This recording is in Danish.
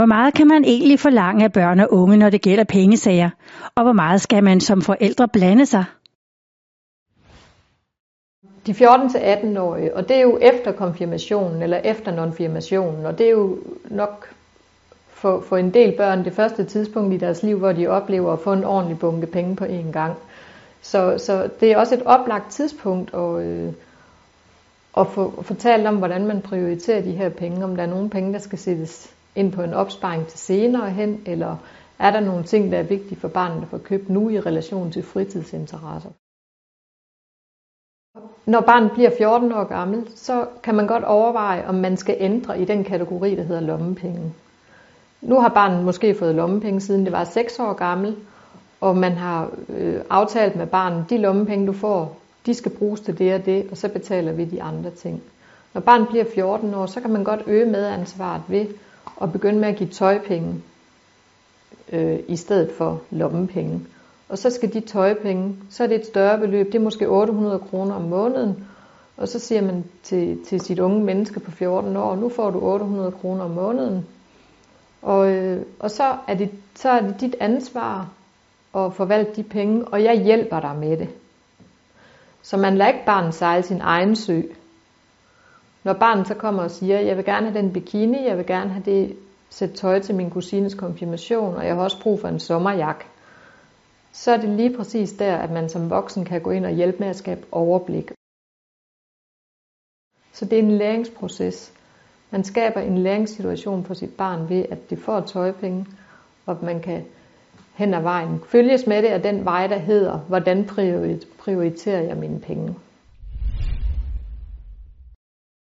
Hvor meget kan man egentlig forlange af børn og unge, når det gælder pengesager? Og hvor meget skal man som forældre blande sig? De 14-18-årige, og det er jo efter konfirmationen eller efter nonfirmationen, og det er jo nok for, for en del børn det første tidspunkt i deres liv, hvor de oplever at få en ordentlig bunke penge på én gang. Så, så det er også et oplagt tidspunkt at, øh, at få fortalt om, hvordan man prioriterer de her penge, om der er nogle penge, der skal sættes ind på en opsparing til senere hen, eller er der nogle ting, der er vigtige for barnet at få købt nu i relation til fritidsinteresser. Når barnet bliver 14 år gammel, så kan man godt overveje, om man skal ændre i den kategori, der hedder lommepenge. Nu har barnet måske fået lommepenge, siden det var 6 år gammel, og man har øh, aftalt med barnet, de lommepenge, du får, de skal bruges til det og det, og så betaler vi de andre ting. Når barnet bliver 14 år, så kan man godt øge medansvaret ved og begynde med at give tøjpenge øh, i stedet for lommepenge. Og så skal de tøjpenge, så er det et større beløb, det er måske 800 kroner om måneden, og så siger man til, til sit unge menneske på 14 år, nu får du 800 kroner om måneden, og, øh, og så, er det, så er det dit ansvar at forvalte de penge, og jeg hjælper dig med det. Så man lader ikke barnet sejle sin egen sø. Når barnet så kommer og siger, jeg vil gerne have den bikini, jeg vil gerne have det sæt tøj til min kusines konfirmation, og jeg har også brug for en sommerjak, så er det lige præcis der, at man som voksen kan gå ind og hjælpe med at skabe overblik. Så det er en læringsproces. Man skaber en læringssituation for sit barn ved, at det får tøjpenge, og man kan hen ad vejen følges med det af den vej, der hedder, hvordan prioriterer jeg mine penge.